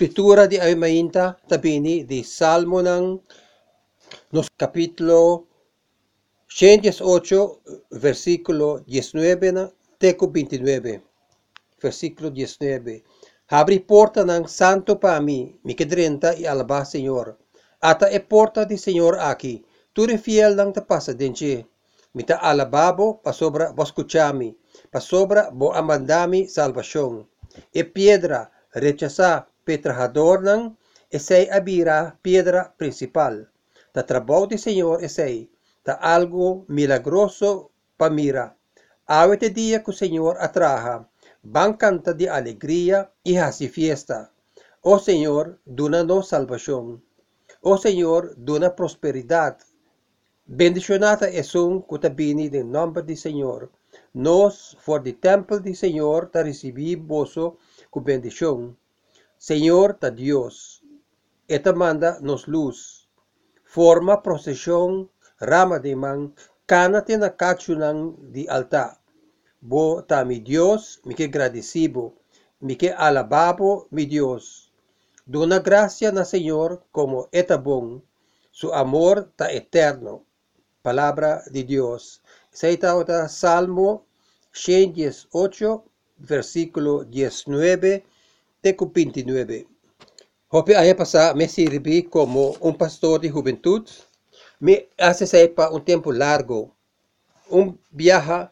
Escritura di ay mainta tabini di Salmo ng nos capítulo 108, versículo 19 na teco 29. Versículo 19. Abri porta ng santo pa mi, mi kedrenta i alaba Senhor. Ata e porta di Senhor aqui, tu fiel ng tapasa denche. Mita alababo pa sobra boscuchami, pa sobra bo amandami salvacion. E piedra rechaza petrajador ng esay abira piedra principal. Ta trabaho di Senhor esay, ta algo milagroso pamira. Awete dia que o Senhor atraja, van canta de alegria e hasi fiesta. O Senhor, duna-nos salvação. O Senhor, duna prosperidade. Bendicionata es un kutabini del nombre di Senhor. Nos, for the temple di Senhor, ta recibimos ku bendición. Senhor, ta Dios, eta manda nos luz. Forma procesión, rama de man, canate na kachunang di alta. Bo ta mi Dios, mi que agradecido, mi que alababo mi Dios. Dona gracia na Senhor como eta bom, su amor ta eterno. Palabra de Dios. Seita otra Salmo 118, versículo 19, teco 29. Hope haya pasar me sirvi como un pastor de juventud. Me hace sepa un tiempo largo. Un viaje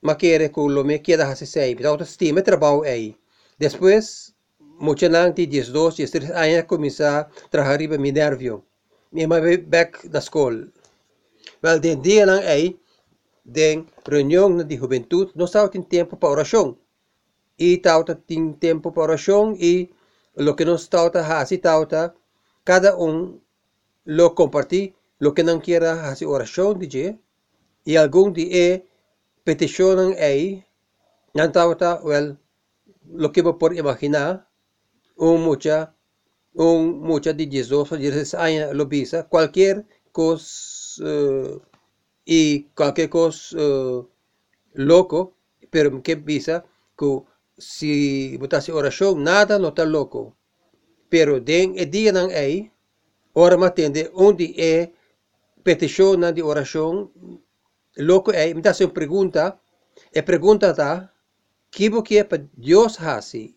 me quiere que lo me queda hace seis. Pero autoestima trabajo ahí. Después, mucho nang de 12, 13 años começar a trabalhar riba mi nervio. Me vai back da escola. Well, den dia lang aí, den reunião de juventude, nós estávamos em tempo para oração. E estávamos em tempo para oração e lo que nós estávamos fazendo, cada um lo compartir, lo que não quer fazer oração, DJ, e algum dia peticionam aí, não estava, well, lo que por imaginar, um mucha, um mucha de 18, 16 anos lo visa, qualquer coisa uh, y cualquier cosa uh, loco, pero que visa que si botase oración, nada no está loco. Pero den e dia nang ay, ora matende, onde é petição de oração, loco é, me dá uma pergunta, e pergunta tá, que que é para Deus hasi?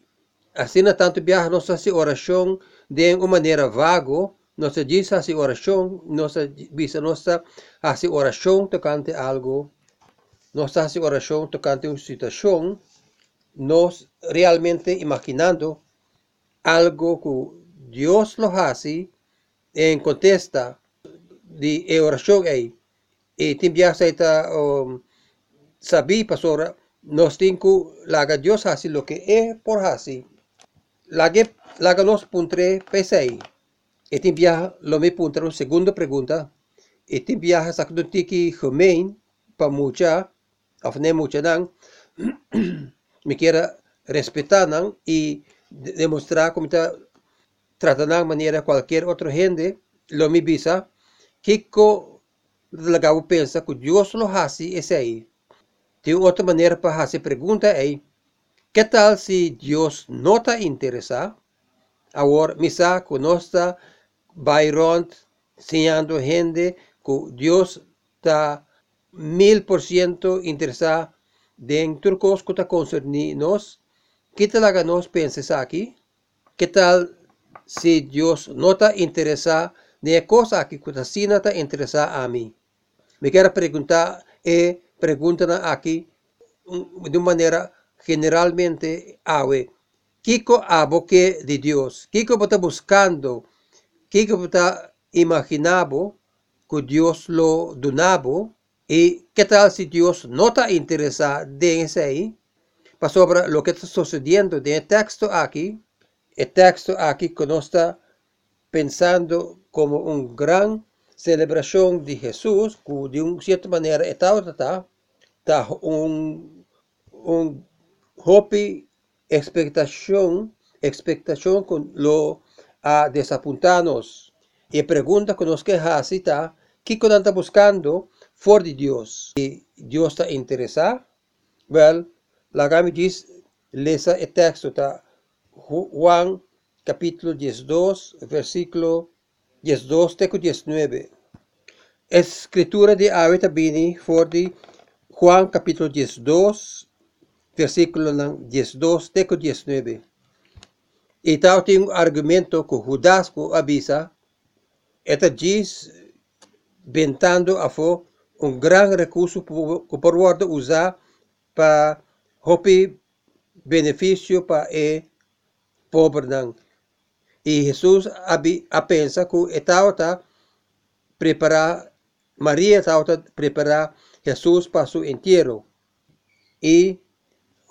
Assim, tanto viaja nossa oração de uma maneira vago, nossa diz assim oração, nossa bisa nossa assim oração tocante algo, nossa assim oração tocante uma situação, nós realmente imaginando algo que Deus lo hace em contesta de oração aí. E timbia saita um, sabi pasora nós temos laga Deus hace lo que é por hace. Laga laga nos puntre pesei. Este viaje lo me punta una segunda pregunta. Este viaje sa tiki gemeen pa mucha, of ne mucha nang, me quiera respetar y demostrar como está tratando de manera cualquier otra gente, lo me visa, Kiko lagabo pensa que Dios lo hace es ahí. De otra manera para hacer pregunta es, ¿qué tal si Dios no está interesado? Ahora, misa que no está Byron enseñando gente que Dios está mil por ciento interesado en turcos que nos. ¿Qué tal nos penses aquí? ¿Qué tal si Dios no está interesado en cosa que así no está interesado a mí? Me quiero preguntar, e preguntan aquí de una manera generalmente, ¿qué abo que de Dios? ¿Qué está buscando? que está imaginado que Dios lo donaba y qué tal si Dios no está interesado en eso ahí, para sobre lo que está sucediendo en el texto aquí, el texto aquí que nos está pensando como una gran celebración de Jesús, que de una cierta manera está, está, está un, un hope, expectación, expectación con lo a desapuntarnos. Y pregunta que nos queja está, ¿qué está buscando for de Dios? ¿Y Dios está interesado? Well, la gami dice, lesa el texto está Juan capítulo 12, versículo 12 teco 19. Escritura de Avita Bini for de Juan capítulo 12, versículo 12 teco 19. E tal tem um argumento que Judas avisa, eta diz, bentando a fo um grande recurso que por usar para hopi benefício para o pobre não. E Jesus a pensa que estava preparar Maria estava preparar Jesus para seu enterro. E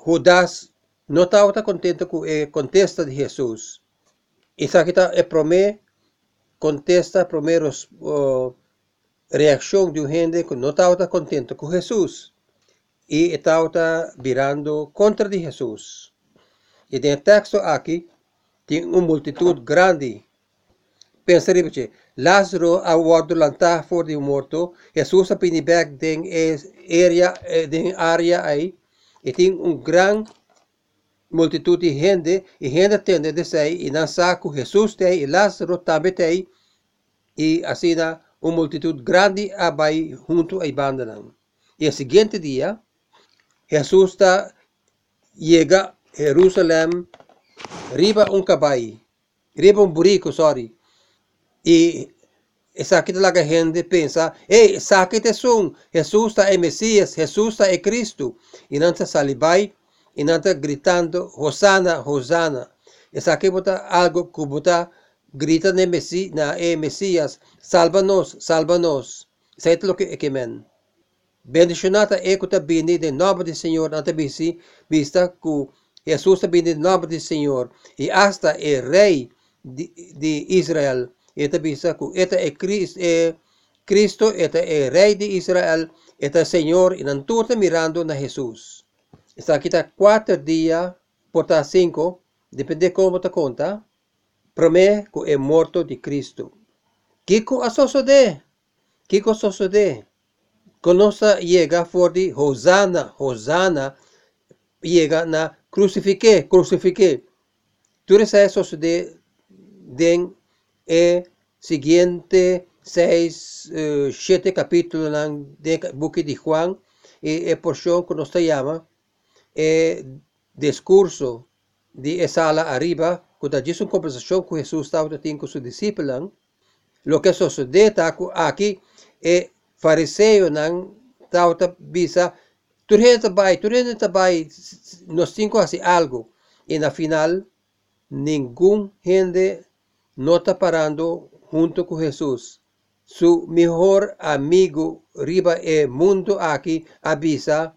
Judas não estava contente com a contesta de Jesus. E sabe que é promê contesta primeiro uh, reação de gente que não estava contente com Jesus e estava virando contra de Jesus. E tem texto aqui, tem uma multitud grande. Pensa repete, Lázaro aguardo lantar for de morto, Jesus a pinibag den area, den área aí, e tem um grande multitud de gente, e gente tende de sair, e não saco Jesus tem, e Lázaro também tem, e assim, uma multitud grande abai junto a banda. E o seguinte dia, Jesus está chega a Jerusalém, riba um caballo, riba um burrico, sorry. E essa aqui lá a gente pensa, ei, aqui é som, Jesus está é Messias, Jesus está é Cristo. E não está salibai, e não está gritando, Hosanna, Hosanna. Essa aqui algo que bota grita na, Messi, na é Messias, salva-nos, salva-nos. Isso é o que é que men. Bendicionata que está bini de nome do Senhor, anta bisi, vista Jesus está bini de nome do Senhor, e hasta é rei de, de Israel. Eta vista que eta é Cristo, é Cristo, eta é rei de Israel, eta Senhor, e não tudo mirando na Jesus. Está aqui está quatro dias, porta cinco, depende como te conta, promete que é morto de Cristo. Kiko a sosode? Kiko sosode? Conosa llega for di Hosanna, Hosanna, llega na crucifique, crucifique. Tu eso de den e siguiente seis, uh, siete capítulos del buque de Juan, e, e porción que nos llama, e discurso de esa ala arriba, que dice una conversación que Jesús estaba con sus discípulos, lo que sucede aquí es fariseu nang tau ta bisa turhen tabay turhen tabay nos cinco hace algo. Y na final ningún gente no está parando junto con Jesús. Su mejor amigo riba el mundo aquí avisa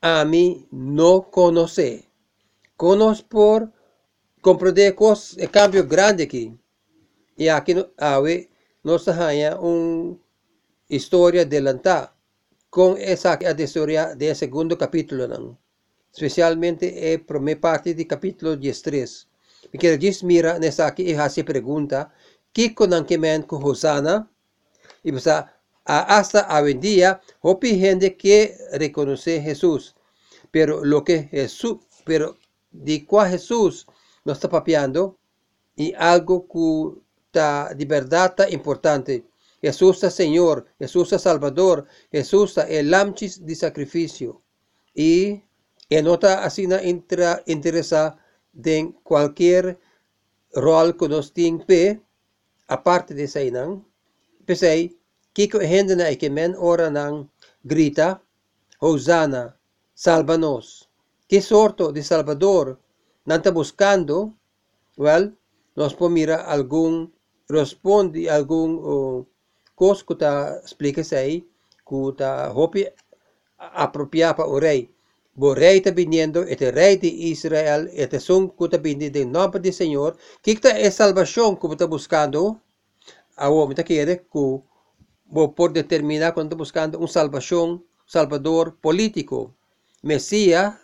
a mí no conoce. Conoce por comprender cosas el cambio grande aquí y aquí ave nos haya un historia adelantada con esa historia del segundo capítulo, ¿no? especialmente la primera parte del capítulo 13. Porque diz mira nessa aqui e hace pregunta, que conan que men con Hosanna? Y pues hasta hoy en día, hopi gente que reconoce Jesús. Pero lo que Jesús, pero de cuál Jesús nos está papiando y algo que está de verdad está importante. Jesús es Señor, Jesús es Salvador, Jesús es el lamchis de sacrificio. Y en otra así entra, interesa en cualquier rol que nos tiene aparte de ese Pensei, que gente na que men ora nang grita, Hosanna, salvanos. Que sorto de Salvador nanta buscando? Well, podemos mirar algún, responde algún uh, kos kuta explica aí kuta hopi apropriar para o rei. O rei está vindo, este rei de Israel, este som que está em nome do Senhor. Que está é salvação que está buscando? A homem está querendo que por determinar quando está buscando um salvação, salvador político. Messias,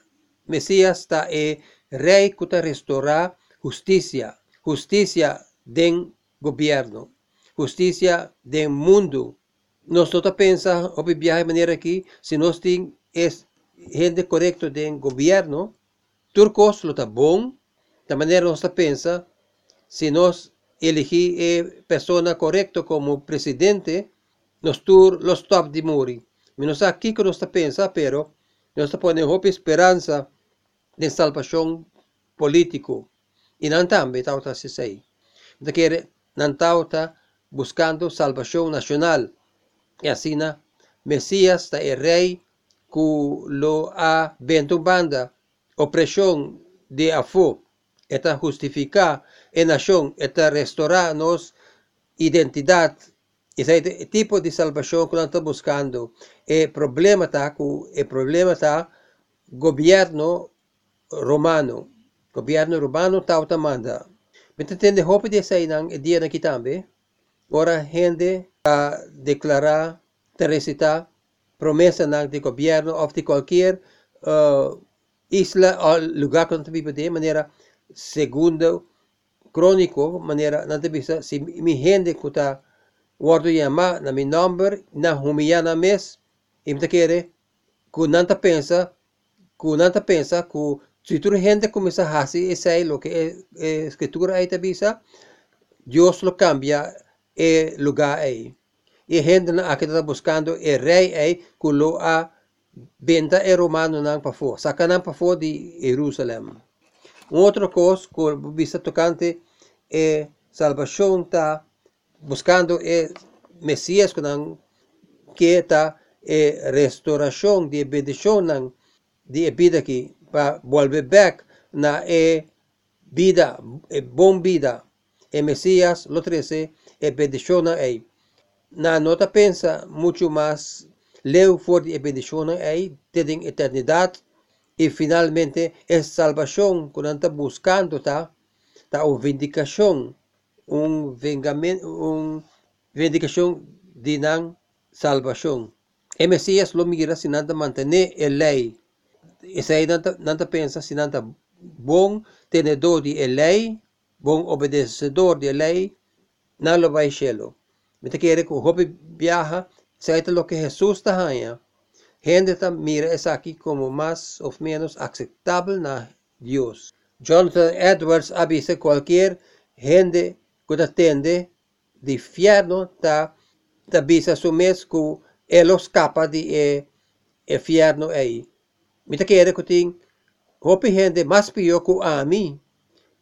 Messias está é rei que está restaurar justiça, justiça do governo justicia del mundo. Nosotros pensamos, o de manera aquí, si no es gente correcta del gobierno, turcos lo está bom, de manera nosotros pensa, si nos elegí eh, persona correcta como presidente, nos tur los top de muri. Menos aquí que nos pensa, pero nos pone hope esperanza de salvación político. Y não também tauta se sei. De que não tauta buscando salvación nacional. Y así, Mesías está el rey que lo ha vento banda opresión de afo. Esta justifica en nación, esta restaurar nos identidad. Ese tipo de salvación que estamos buscando. El problema está el problema está gobierno romano. Gobierno romano está manda. Mas entende, hope de sair nang dia na kitambe. Ora gente a declarar, te recitar promesa nang de gobierno of de qualquer uh, isla o lugar que não vive de maneira segundo crónico, maneira não bisa se mi gente que está guardo yama na mi number na humilhar mes, e me querer que não pensa, que não pensa que se tu gente começa a fazer isso aí, o que é, é escritura aí bisa, Deus lo cambia e lugar aí. E gente aqui está buscando o rei aí que lo a benta é romano não para fora, saca não para fora de Jerusalém. Outra coisa que vista tocante é salvação está buscando é Messias que que está é restauração de bendição de vida aqui para volver back na é vida, é bom vida. E Messias, lo 13, é bendição aí. Na nota pensa muito mais leu for de bendição aí, tem eternidade e finalmente é salvação quando está buscando tá tá uma vindicação um vengamento um vindicação de não salvação e Messias lo mira se nada manter a lei isso aí não não pensa se nada bom tenedor de lei bom obedecedor de lei não lo vai cielo me te quer que o hope viaja se lo que Jesús está gente mira es aquí como más o menos aceptable na Dios. Jonathan Edwards avisa cualquier gente que atende de infierno ta avisa su mes que él escapa de e, infierno ahí. Mita quiere que ting hopi gente más que a mí,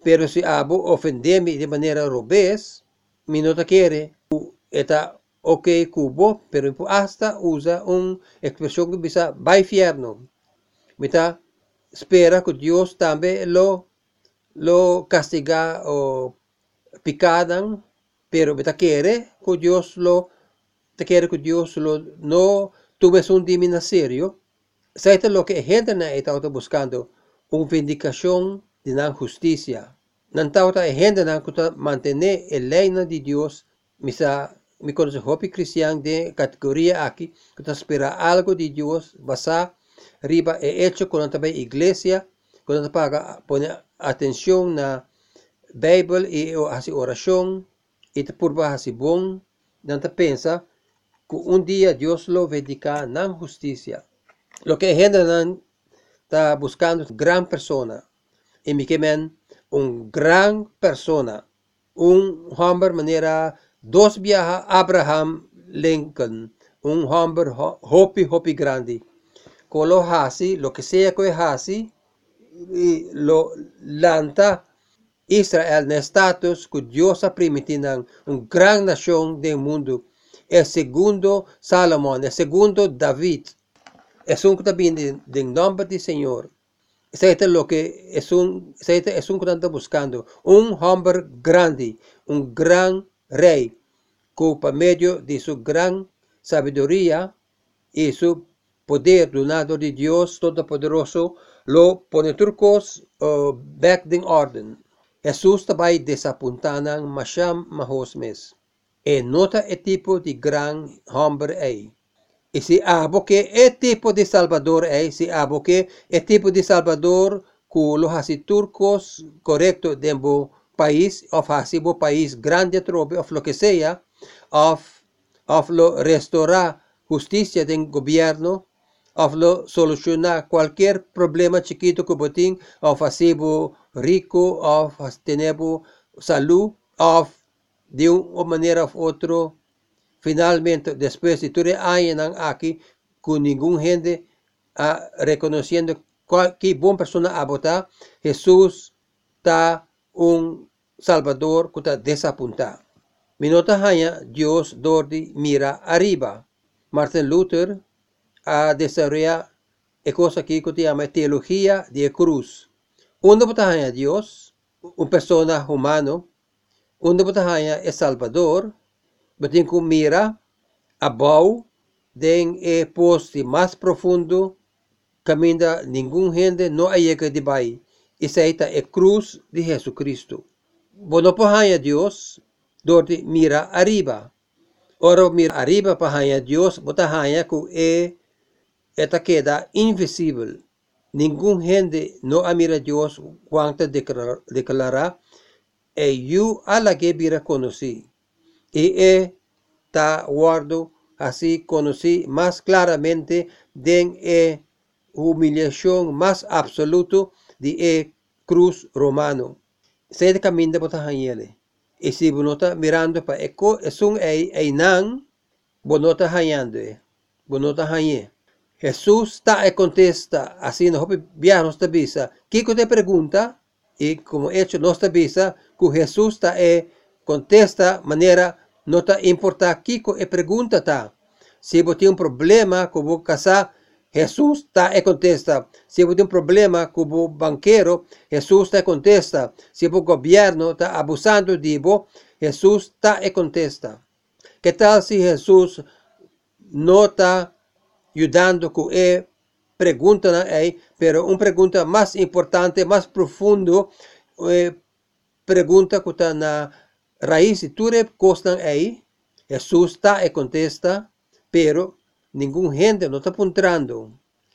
pero si abo ofendeme de manera robes, mi no quiere, eta ok cubo, pero hasta usa una expresión que dice va infierno. Mita espera que Dios también lo, lo castiga o picadan, pero mita quiere que Dios lo, te quiere que Dios lo no tuve un dimina Sabe lo que gente está buscando, una vindicación de la justicia. Nantauta que mantener el ley de Dios, misa mi hopi cristiano de categoría aquí, que espera algo de Dios, basa riba e hecho con la iglesia, cuando te paga, pone atención na Bible y hace oración, y te purba hace bon, te pensa que un día Dios lo dedica a justicia. Lo que gente está buscando es gran persona, y mi que men, un gran persona, un hombre manera Dos viaja Abraham Lincoln, un hombre hopi hopi grande. Colo hasi, lo que sea que y lo lanta Israel en status que Dios ha permitido una gran nación del mundo. El segundo Salomón, el segundo David, es un también del nombre del Señor. Este es lo que es un, es un que está buscando. Un hombre grande, un gran rey, que por medio de su gran sabiduría y su poder donado de Dios Todopoderoso, lo pone turcos uh, back in orden. Jesús tabay desapuntanan masyam mahosmes. E nota e tipo de gran hombre ay. E si abo que e tipo de Salvador ay, si abo que e tipo de Salvador que lo hasi turcos correcto dembo país, of hasibo país grande trobe, of lo que sea, of, of lo restaurar justicia del gobierno, of lo solucionar cualquier problema chiquito que botín, of hasibo rico, of tenebo salud of de una manera u otra finalmente después de años aquí con ningún gente a, reconociendo que buena persona a votar Jesús está un salvador que está desapuntado. Mi nota hanya Dios dordi mira arriba. Martin Luther a desarrollado cosa que se llama teología de cruz. Onde botahanya Dios, una persona humano, onde botahanya é Salvador, batin com mira, abau, den e poste mais profundo, caminha nenhum gente não llega de bai. Essa é a cruz de Jesus Cristo. Bono pahanya Dios, dorte mira arriba. Ora mira arriba pahanya Dios, botahanya ku e esta queda invisible. Ningún gente no admira a Dios cuanto declara, e yo a la que vira conocí. Y esta guardo así conocí más claramente de e humillación más absoluta de e cruz romano. Se camina por hanyele. Y si bonota mirando para eco, es un ei, ei nan, bonota hanyando. Bonota hanyé. Jesús está y contesta, así nos viaja nuestra visa. Kiko te pregunta, y como hecho nuestra visa, que Jesús está y contesta manera, no te importa Kiko y pregunta ta. Si vos tienes un problema con vos casar, Jesús está y contesta. Si vos tienes un problema con vos banquero, Jesús está y contesta. Si vos gobierno está abusando de vos, Jesús está y contesta. ¿Qué tal si Jesús no está ayudando con él, pregunta a él, pero una pregunta más importante, más profundo, eh, pregunta que está na raíz de tudo costan ahí. Jesús está y contesta, pero ningún gente no está apuntando.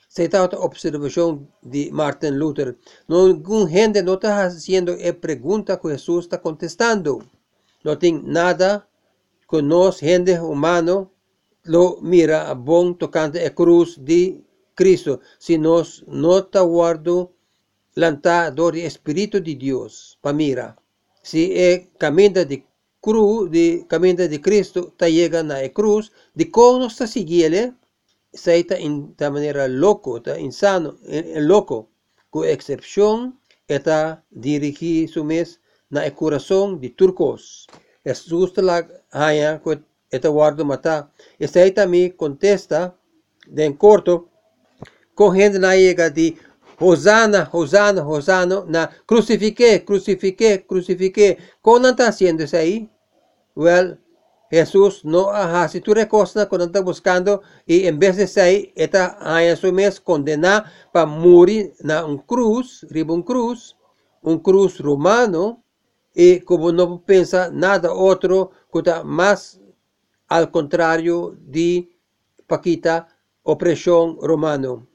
Se está otra observación de Martin Luther. Ningún gente no está haciendo la pregunta que Jesús está contestando. No tiene nada con nos, gente humano, lo mira a bom tocante a cruz de Cristo, si nos nota guardo lantador de Espíritu de Dios, pa mira. Si é camino de cruz, de camino de Cristo, ta llega na cruz, de como está siguiendo, se está en de manera loco, está insano, en, loco, con excepción, está dirigido su mes na corazón de turcos. Jesús la haya, este guardo mata. Este aí também contesta, de corto, correndo na llega de Hosana, Hosana, Hosana, na crucifique, crucifique. Como não está haciendo isso aí? Well, Jesús no hace tu recosta quando está buscando e em vez de sair, está a su mes condenar para morir na um cruz, riba cruz, um cruz romano, e como não pensa nada outro, que está mais al contrario de Paquita, opresión romano.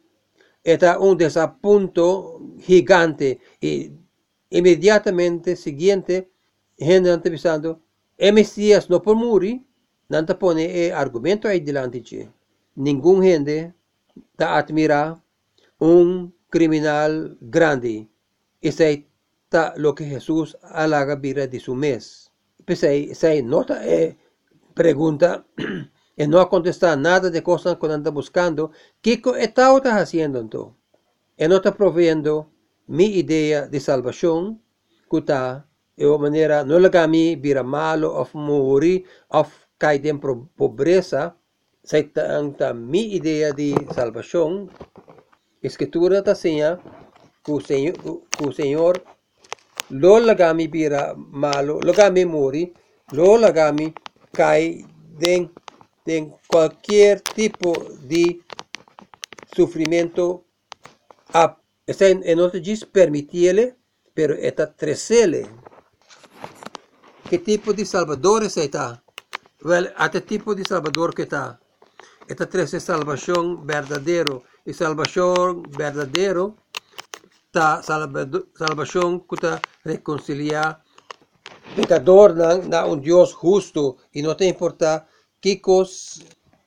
Era un desapunto gigante y inmediatamente siguiente, gente pensando, el Mesías no por morir, nanta pone el argumento ahí delante de Ningún gente da admira un criminal grande. Ese está lo que Jesús halaga vida de su mes. Pues ahí, nota es pregunta y no contesta nada de cosas que anda buscando, ¿qué está haciendo entonces? Él no está proveyendo mi idea de salvación, que está de manera no le mí vira malo o morir o caer en pobreza, se está mi idea de salvación. Escritura está seña que el Señor, que el Señor lo lagami vira malo, lo lagami morir, lo lagami cae de, de cualquier tipo de sufrimiento a, está en, en otro dice permitirle, pero está trecele. ¿Qué tipo de salvador es esta? Well, este tipo de salvador que está. Esta tres es salvación verdadero. Y salvación verdadero está salvación que está reconciliar pecador na, un Dios justo y no te importa cos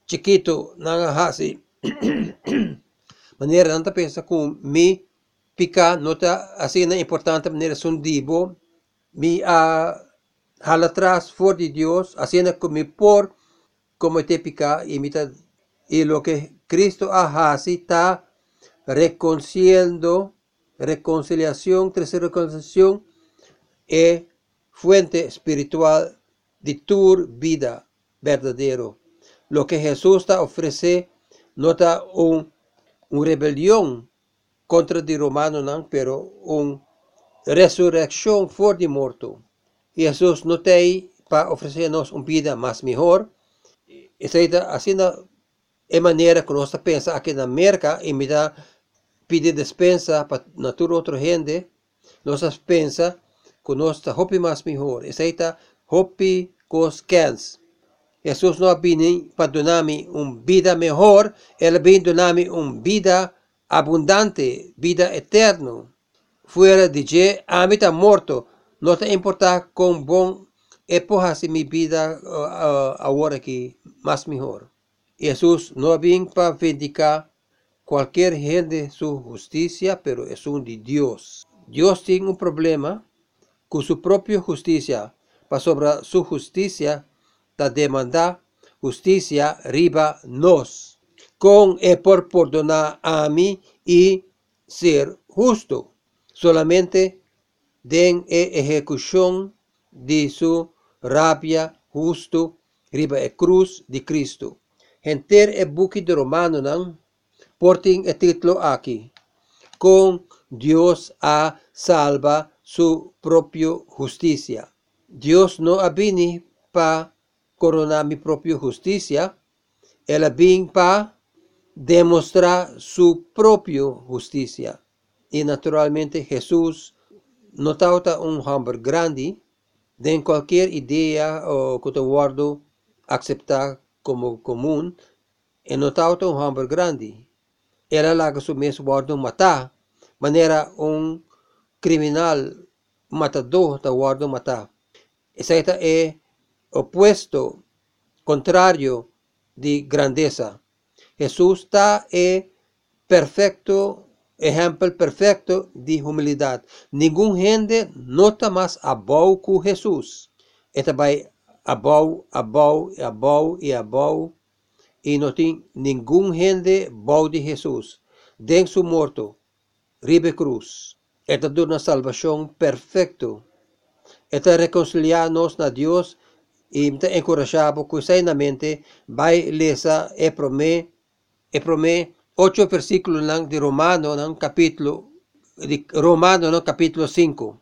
chiquito na hasi. manera não pensa com mi pica está assim na importante maneira sundibo mi a jala atrás for de Dios, haciendo como por como te pica imita. Y lo que Cristo hace está reconciliando, reconciliación, tercera reconciliación, es fuente espiritual de tu vida verdadero. Lo que Jesús te ofrece no está un, una rebelión contra de romano, ¿no? pero una resurrección por de muerto. Jesús no te para ofrecernos una vida más mejor. Está haciendo de manera que nós pensa aqui na América e me dá pedir despensa para natura outra gente, nós pensa que nós está hopi mais melhor. Essa aí está hopi cos cans. Jesus não vem para dar-me uma vida melhor, ele vem dar-me uma vida abundante, vida eterna. Fora de que a mim está morto, não te importa é porra se minha vida uh, uh, agora aqui mais melhor. Jesús no vino para vindicar cualquier gente su justicia, pero es un de Dios. Dios tiene un problema con su propia justicia, para sobre su justicia, la demanda justicia riba nos, con e por perdonar a mí y ser justo. Solamente den e ejecución de su rabia justo riba e cruz de Cristo. Henter e buki de Romano nang porting e titlo aquí. Con Dios a salva su propio justicia. Dios no abini pa coronar mi propia justicia, él abin pa demostrar su propia justicia. Y naturalmente Jesús no tauta un hambre grande de cualquier idea o que te guardo aceptar como comum e notava um hamburger grande. Ela lá que mesmo guarda matar, maneira um criminal matador da guarda matar. Essa é opuesto, contrário de grandeza. Jesus está é perfeito, exemplo perfeito de humildade. Nenhum gente nota mais a boa que Jesus. Eta vai abau, abau, abau e abau, e não tem nenhum gente bau de Jesus. Den su morto, ribe cruz. Esta deu uma salvação perfeito. Esta reconciliar-nos na Deus e me encorajava que sainamente vai lesa e promê, e promê, oito versículos de Romano, ng capítulo, de Romano, ng capítulo 5.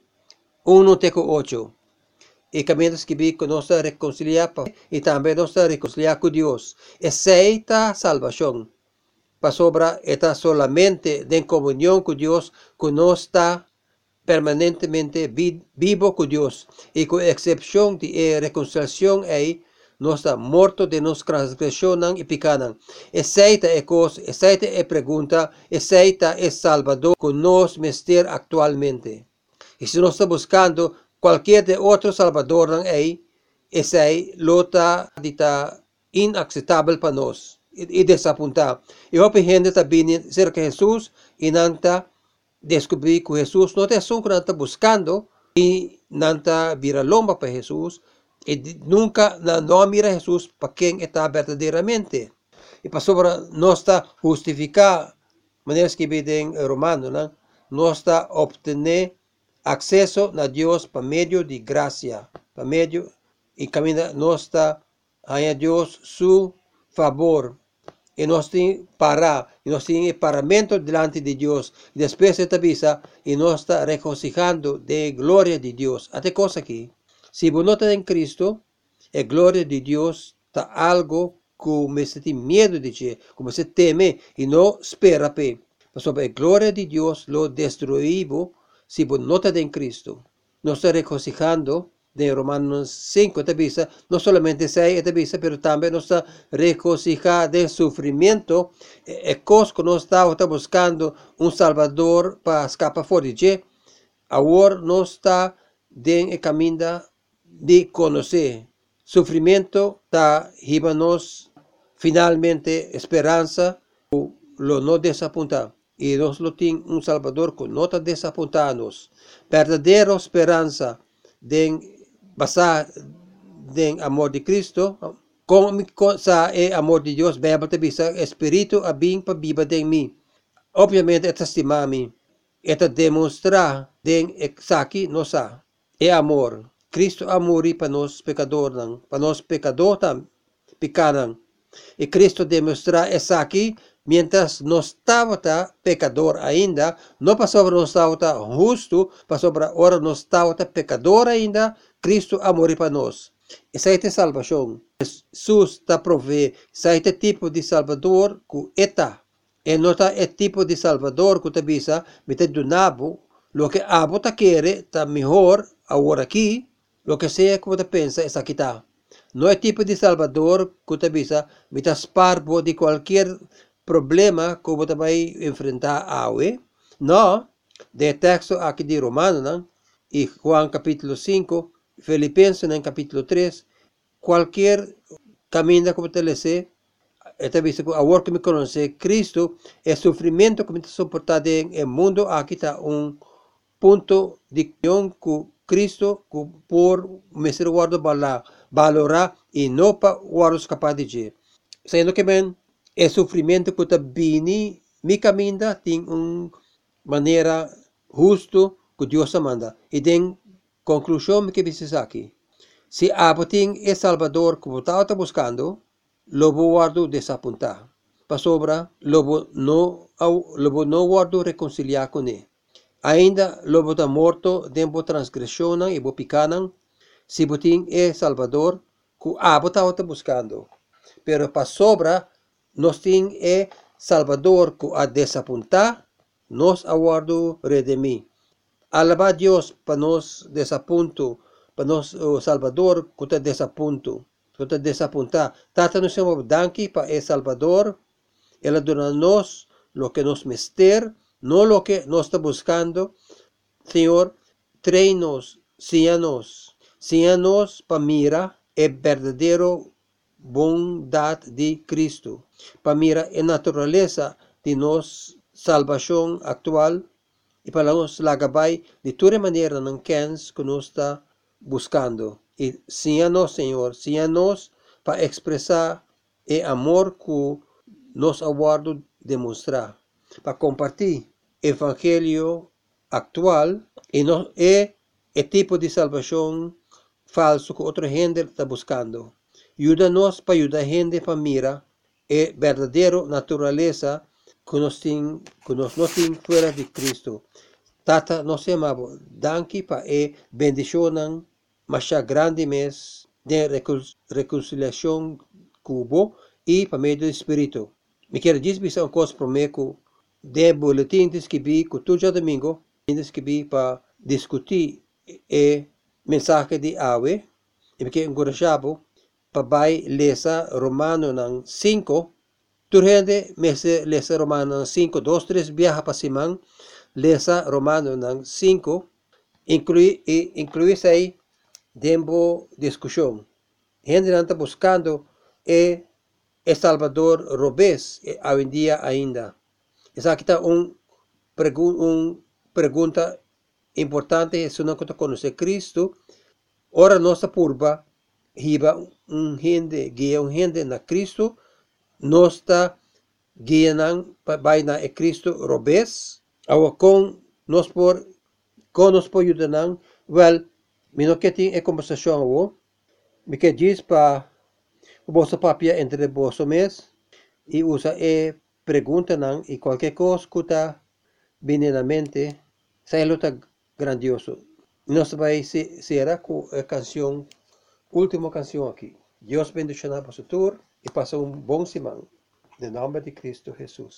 1 teco 8 y caminos que vi con nuestra reconciliar y también nuestra reconciliar con Dios. Esta salvación para sobra está solamente en comunión con Dios, que no está permanentemente vivo con Dios y con excepción de reconciliación ahí no está muerto de nos transgresión y picanan. Esta es cosa, esta es pregunta, esta es Salvador con nos mister actualmente. Y si no está buscando cualquier de otro salvador não é, esse aí luta dita inaceptável para nós e, e desapontar. E hope gente está cerca de Jesus e não está descobrir que Jesus não é só que está buscando não está vira lomba para Jesus e nunca não mira Jesus para quem está verdadeiramente. E para sobre nós está justificar, maneira que em Romano, não? nós está obter acceso a Dios por medio de gracia, por medio y camina nuestra a Dios su favor y nos tiene para y nos tiene paramento delante de Dios después de esta visa y nos está regocijando de gloria de Dios. Hasta cosa aquí, si vos no en Cristo, la gloria de Dios está algo como se tiene miedo de que, como se teme y no espera pe. Sobre la gloria de Dios lo destruimos si vos no en Cristo. No está regocijando de Romanos 5, esta visa, no solamente 6, esta visa, pero también nos está regocijando del sufrimiento. Cosa que no está, está buscando un Salvador para escapar fuera de Ahora no está en el camino de conocer. Sufrimiento está nos finalmente esperanza, lo no desapuntar y nos lo tiene un Salvador con nota desapuntados. Verdadera esperanza den basa den amor de Cristo, com sa e amor de Deus, Bíblia bisa espírito a bem pa biba den mi. Obviamente, esta estimami, esta demonstra den saki no sa, e amor. Cristo amori pa nos pecador nang, pa nos pecador tam. E Cristo demonstra aqui, mientras não estava pecador ainda, não passou não estava justo, passou para ora não estava pecador ainda, Cristo amor para nós. Essa é a salvação. Jesus está provê, esse é tipo de salvador que eta. E não é tipo de salvador que está bisa, mete do nabo, lo que abo está querer, está melhor agora aqui, lo que seja como está pensa, essa aqui está. No es tipo de salvador que te avisa, mitas parvo de cualquier problema que te va a enfrentar hoy. No, de texto aquí de Romano, ¿no? y Juan capítulo 5, Filipenses en capítulo 3, cualquier camino que te le sé, esta vez ahora que me conoce Cristo, el sufrimiento que me soportado en el mundo, aquí está un punto de unión con Cristo por misericórdia para valorar e não para os capaz de dizer. Sendo que bem, é sofrimento que está bini, mi caminho tem uma maneira justa que Deus manda. E tem conclusão que diz aqui. Se abating é Salvador que você está buscando, lobo guardo desapontar. Para sobra, lobo não, lobo não guardo reconciliar com ele. Ainda lobo da morto dembo transgressão e bo picanan, si buting é Salvador, ku abo tao ta buscando. Pero pa sobra, nos ting é Salvador ku a desapunta, nos aguardo redemi. Alaba Dios pa nos desapunto, pa nos Salvador ku ta desapunto. Ku ta desapunta. Tata nos danki pa é Salvador, ela dona nos lo que nos mester, no lo que nos está buscando. Señor, treinos, síanos, síanos para mira el verdadero bondad de Cristo, para mira la naturaleza de nos salvación actual y para nos la gabay de toda manera en que nos está buscando. Y síanos, Señor, síanos para expresar el amor que nos aguardo demostrar para compartir evangelio actual y no es el tipo de salvación falso que otra gente está buscando. Ayúdanos para ayudar a gente para mirar el verdadero naturaleza que nos tiene, que nos, nos tiene fuera de Cristo. Tata nos amamos. Danke para e bendicionan más grande mes de reconciliación cubo y para medio del Espíritu. Me quero dizer uma coisa para mim de boletim de escrevi que todo domingo escrevi para discutir e mensagem de ave e me quero encorajado para vai lesa Romano nang 5 turhende mese lesa Romano nang 5 dos três viaja para simang lesa Romano nang 5 inclui e inclui aí dembo discussão gente não está buscando e El Salvador Robes hoy en día ainda. Esa aquí está un, un pregunta importante, es una cosa conocer Cristo. Ora nossa purba, hiba un gente, guia na Cristo, nossa guianan vai na e Cristo robes, awa com nos por com nos por ayudanan, well, mino que tem e conversação awo, me que diz vosso papia entre vosso mes. E usa e pergunta nan e qualquer cosa que está vindo na mente, sai luta grandioso. Nós vai será com a canção, última canção aqui. Deus bendicionar para o futuro e passa um bom semana. Em nome de Cristo Jesus.